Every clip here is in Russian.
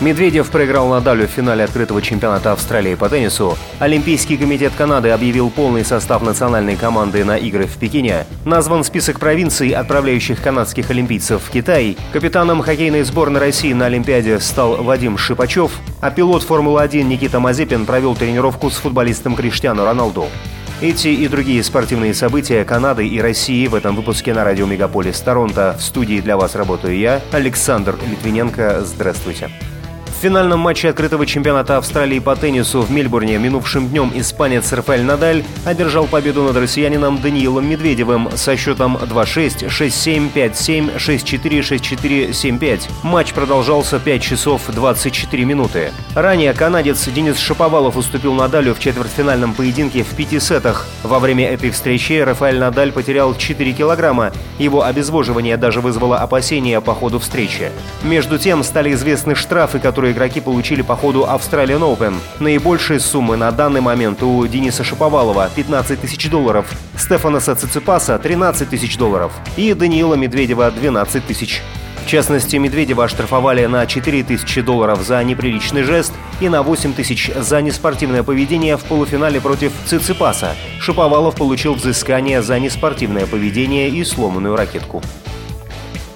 Медведев проиграл Надалю в финале открытого чемпионата Австралии по теннису. Олимпийский комитет Канады объявил полный состав национальной команды на игры в Пекине. Назван список провинций, отправляющих канадских олимпийцев в Китай. Капитаном хоккейной сборной России на Олимпиаде стал Вадим Шипачев, а пилот Формулы-1 Никита Мазепин провел тренировку с футболистом Криштиану Роналду. Эти и другие спортивные события Канады и России в этом выпуске на радио Мегаполис Торонто. В студии для вас работаю я, Александр Литвиненко. Здравствуйте. В финальном матче открытого чемпионата Австралии по теннису в Мельбурне минувшим днем испанец Рафаэль Надаль одержал победу над россиянином Даниилом Медведевым со счетом 2-6, 6-7, 5-7, 6-4, 6-4, 7-5. Матч продолжался 5 часов 24 минуты. Ранее канадец Денис Шаповалов уступил Надалю в четвертьфинальном поединке в пяти сетах. Во время этой встречи Рафаэль Надаль потерял 4 килограмма. Его обезвоживание даже вызвало опасения по ходу встречи. Между тем стали известны штрафы, которые которые игроки получили по ходу Australian Open. Наибольшие суммы на данный момент у Дениса Шаповалова – 15 тысяч долларов, Стефанаса Циципаса – 13 тысяч долларов и Даниила Медведева – 12 тысяч. В частности, Медведева оштрафовали на 4 тысячи долларов за неприличный жест и на 8 тысяч за неспортивное поведение в полуфинале против Циципаса. Шаповалов получил взыскание за неспортивное поведение и сломанную ракетку.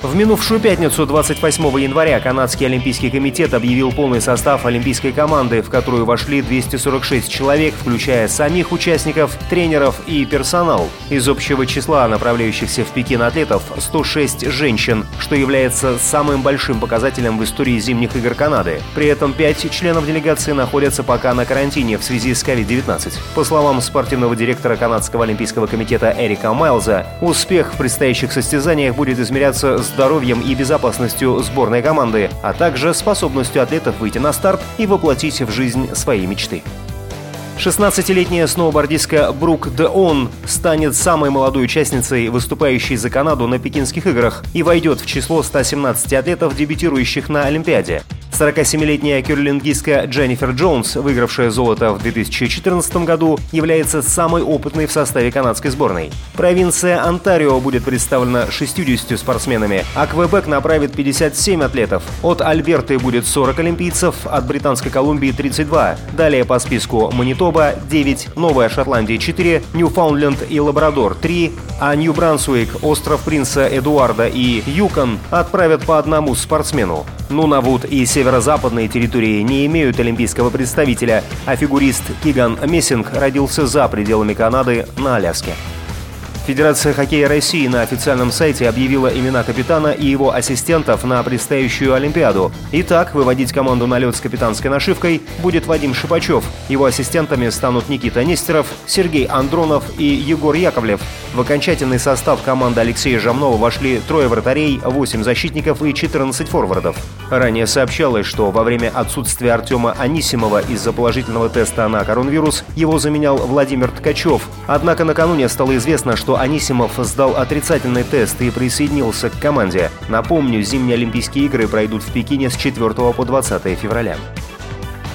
В минувшую пятницу, 28 января, Канадский олимпийский комитет объявил полный состав олимпийской команды, в которую вошли 246 человек, включая самих участников, тренеров и персонал. Из общего числа направляющихся в Пекин атлетов 106 женщин, что является самым большим показателем в истории зимних игр Канады. При этом 5 членов делегации находятся пока на карантине в связи с COVID-19. По словам спортивного директора Канадского олимпийского комитета Эрика Майлза, успех в предстоящих состязаниях будет измеряться с здоровьем и безопасностью сборной команды, а также способностью атлетов выйти на старт и воплотить в жизнь свои мечты. 16-летняя сноубордистка Брук Деон станет самой молодой участницей, выступающей за Канаду на Пекинских играх, и войдет в число 117 атлетов, дебютирующих на Олимпиаде. 47-летняя кюрлингистка Дженнифер Джонс, выигравшая золото в 2014 году, является самой опытной в составе канадской сборной. Провинция Онтарио будет представлена 60 спортсменами, а Квебек направит 57 атлетов. От Альберты будет 40 олимпийцев, от Британской Колумбии 32. Далее по списку Манитоба 9, Новая Шотландия 4, Ньюфаундленд и Лабрадор 3, а Нью-Брансуик, остров Принца Эдуарда и Юкон отправят по одному спортсмену. Нунавуд и северо-западные территории не имеют олимпийского представителя, а фигурист Киган Мессинг родился за пределами Канады на Аляске. Федерация хоккея России на официальном сайте объявила имена капитана и его ассистентов на предстоящую Олимпиаду. Итак, выводить команду на лед с капитанской нашивкой будет Вадим Шипачев. Его ассистентами станут Никита Нестеров, Сергей Андронов и Егор Яковлев. В окончательный состав команды Алексея Жамнова вошли трое вратарей, 8 защитников и 14 форвардов. Ранее сообщалось, что во время отсутствия Артема Анисимова из-за положительного теста на коронавирус его заменял Владимир Ткачев. Однако накануне стало известно, что Анисимов сдал отрицательный тест и присоединился к команде. Напомню, зимние Олимпийские игры пройдут в Пекине с 4 по 20 февраля.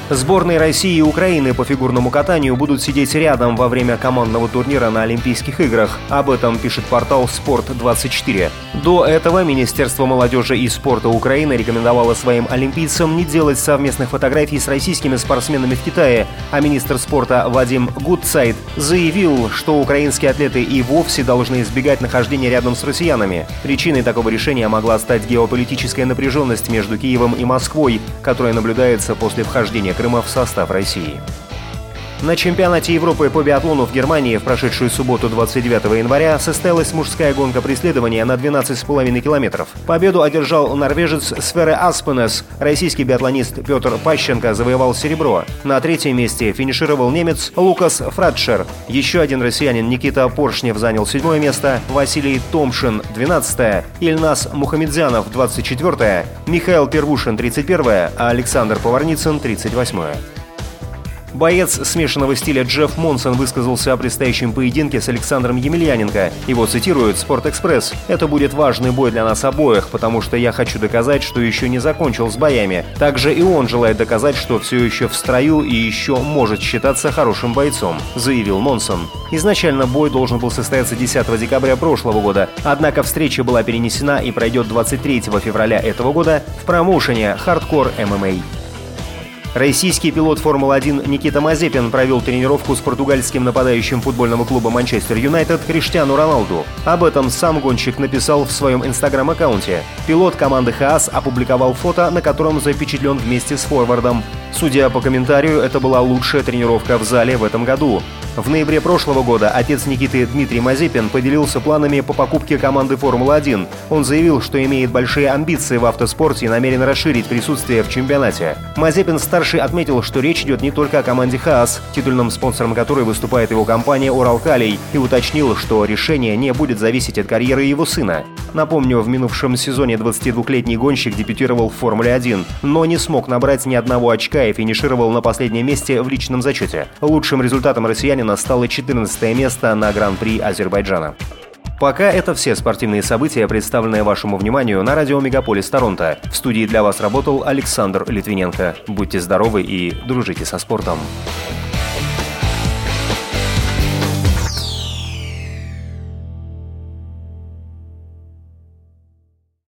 Сборные России и Украины по фигурному катанию будут сидеть рядом во время командного турнира на Олимпийских играх. Об этом пишет портал «Спорт24». До этого Министерство молодежи и спорта Украины рекомендовало своим олимпийцам не делать совместных фотографий с российскими спортсменами в Китае, а министр спорта Вадим Гудцайт заявил, что украинские атлеты и вовсе должны избегать нахождения рядом с россиянами. Причиной такого решения могла стать геополитическая напряженность между Киевом и Москвой, которая наблюдается после вхождения Крыма в состав России. На чемпионате Европы по биатлону в Германии в прошедшую субботу 29 января состоялась мужская гонка преследования на 12,5 километров. Победу одержал норвежец Сфере Аспенес. Российский биатлонист Петр Пащенко завоевал серебро. На третьем месте финишировал немец Лукас Фрадшер. Еще один россиянин Никита Поршнев занял седьмое место, Василий Томшин – 12 Ильнас Мухамедзянов – 24 Михаил Первушин – 31 а Александр Поварницын – 38 -е. Боец смешанного стиля Джефф Монсон высказался о предстоящем поединке с Александром Емельяненко. Его цитирует «Спортэкспресс». «Это будет важный бой для нас обоих, потому что я хочу доказать, что еще не закончил с боями. Также и он желает доказать, что все еще в строю и еще может считаться хорошим бойцом», — заявил Монсон. Изначально бой должен был состояться 10 декабря прошлого года, однако встреча была перенесена и пройдет 23 февраля этого года в промоушене «Хардкор ММА». Российский пилот Формулы-1 Никита Мазепин провел тренировку с португальским нападающим футбольного клуба Манчестер Юнайтед Криштиану Роналду. Об этом сам гонщик написал в своем инстаграм-аккаунте. Пилот команды Хаас опубликовал фото, на котором запечатлен вместе с форвардом. Судя по комментарию, это была лучшая тренировка в зале в этом году. В ноябре прошлого года отец Никиты Дмитрий Мазепин поделился планами по покупке команды «Формула-1». Он заявил, что имеет большие амбиции в автоспорте и намерен расширить присутствие в чемпионате. Мазепин-старший отметил, что речь идет не только о команде «Хаас», титульным спонсором которой выступает его компания «Уралкалий», и уточнил, что решение не будет зависеть от карьеры его сына. Напомню, в минувшем сезоне 22-летний гонщик дебютировал в «Формуле-1», но не смог набрать ни одного очка и финишировал на последнем месте в личном зачете. Лучшим результатом россиянина стало 14 место на Гран-при Азербайджана. Пока это все спортивные события, представленные вашему вниманию на радио Мегаполис Торонто. В студии для вас работал Александр Литвиненко. Будьте здоровы и дружите со спортом.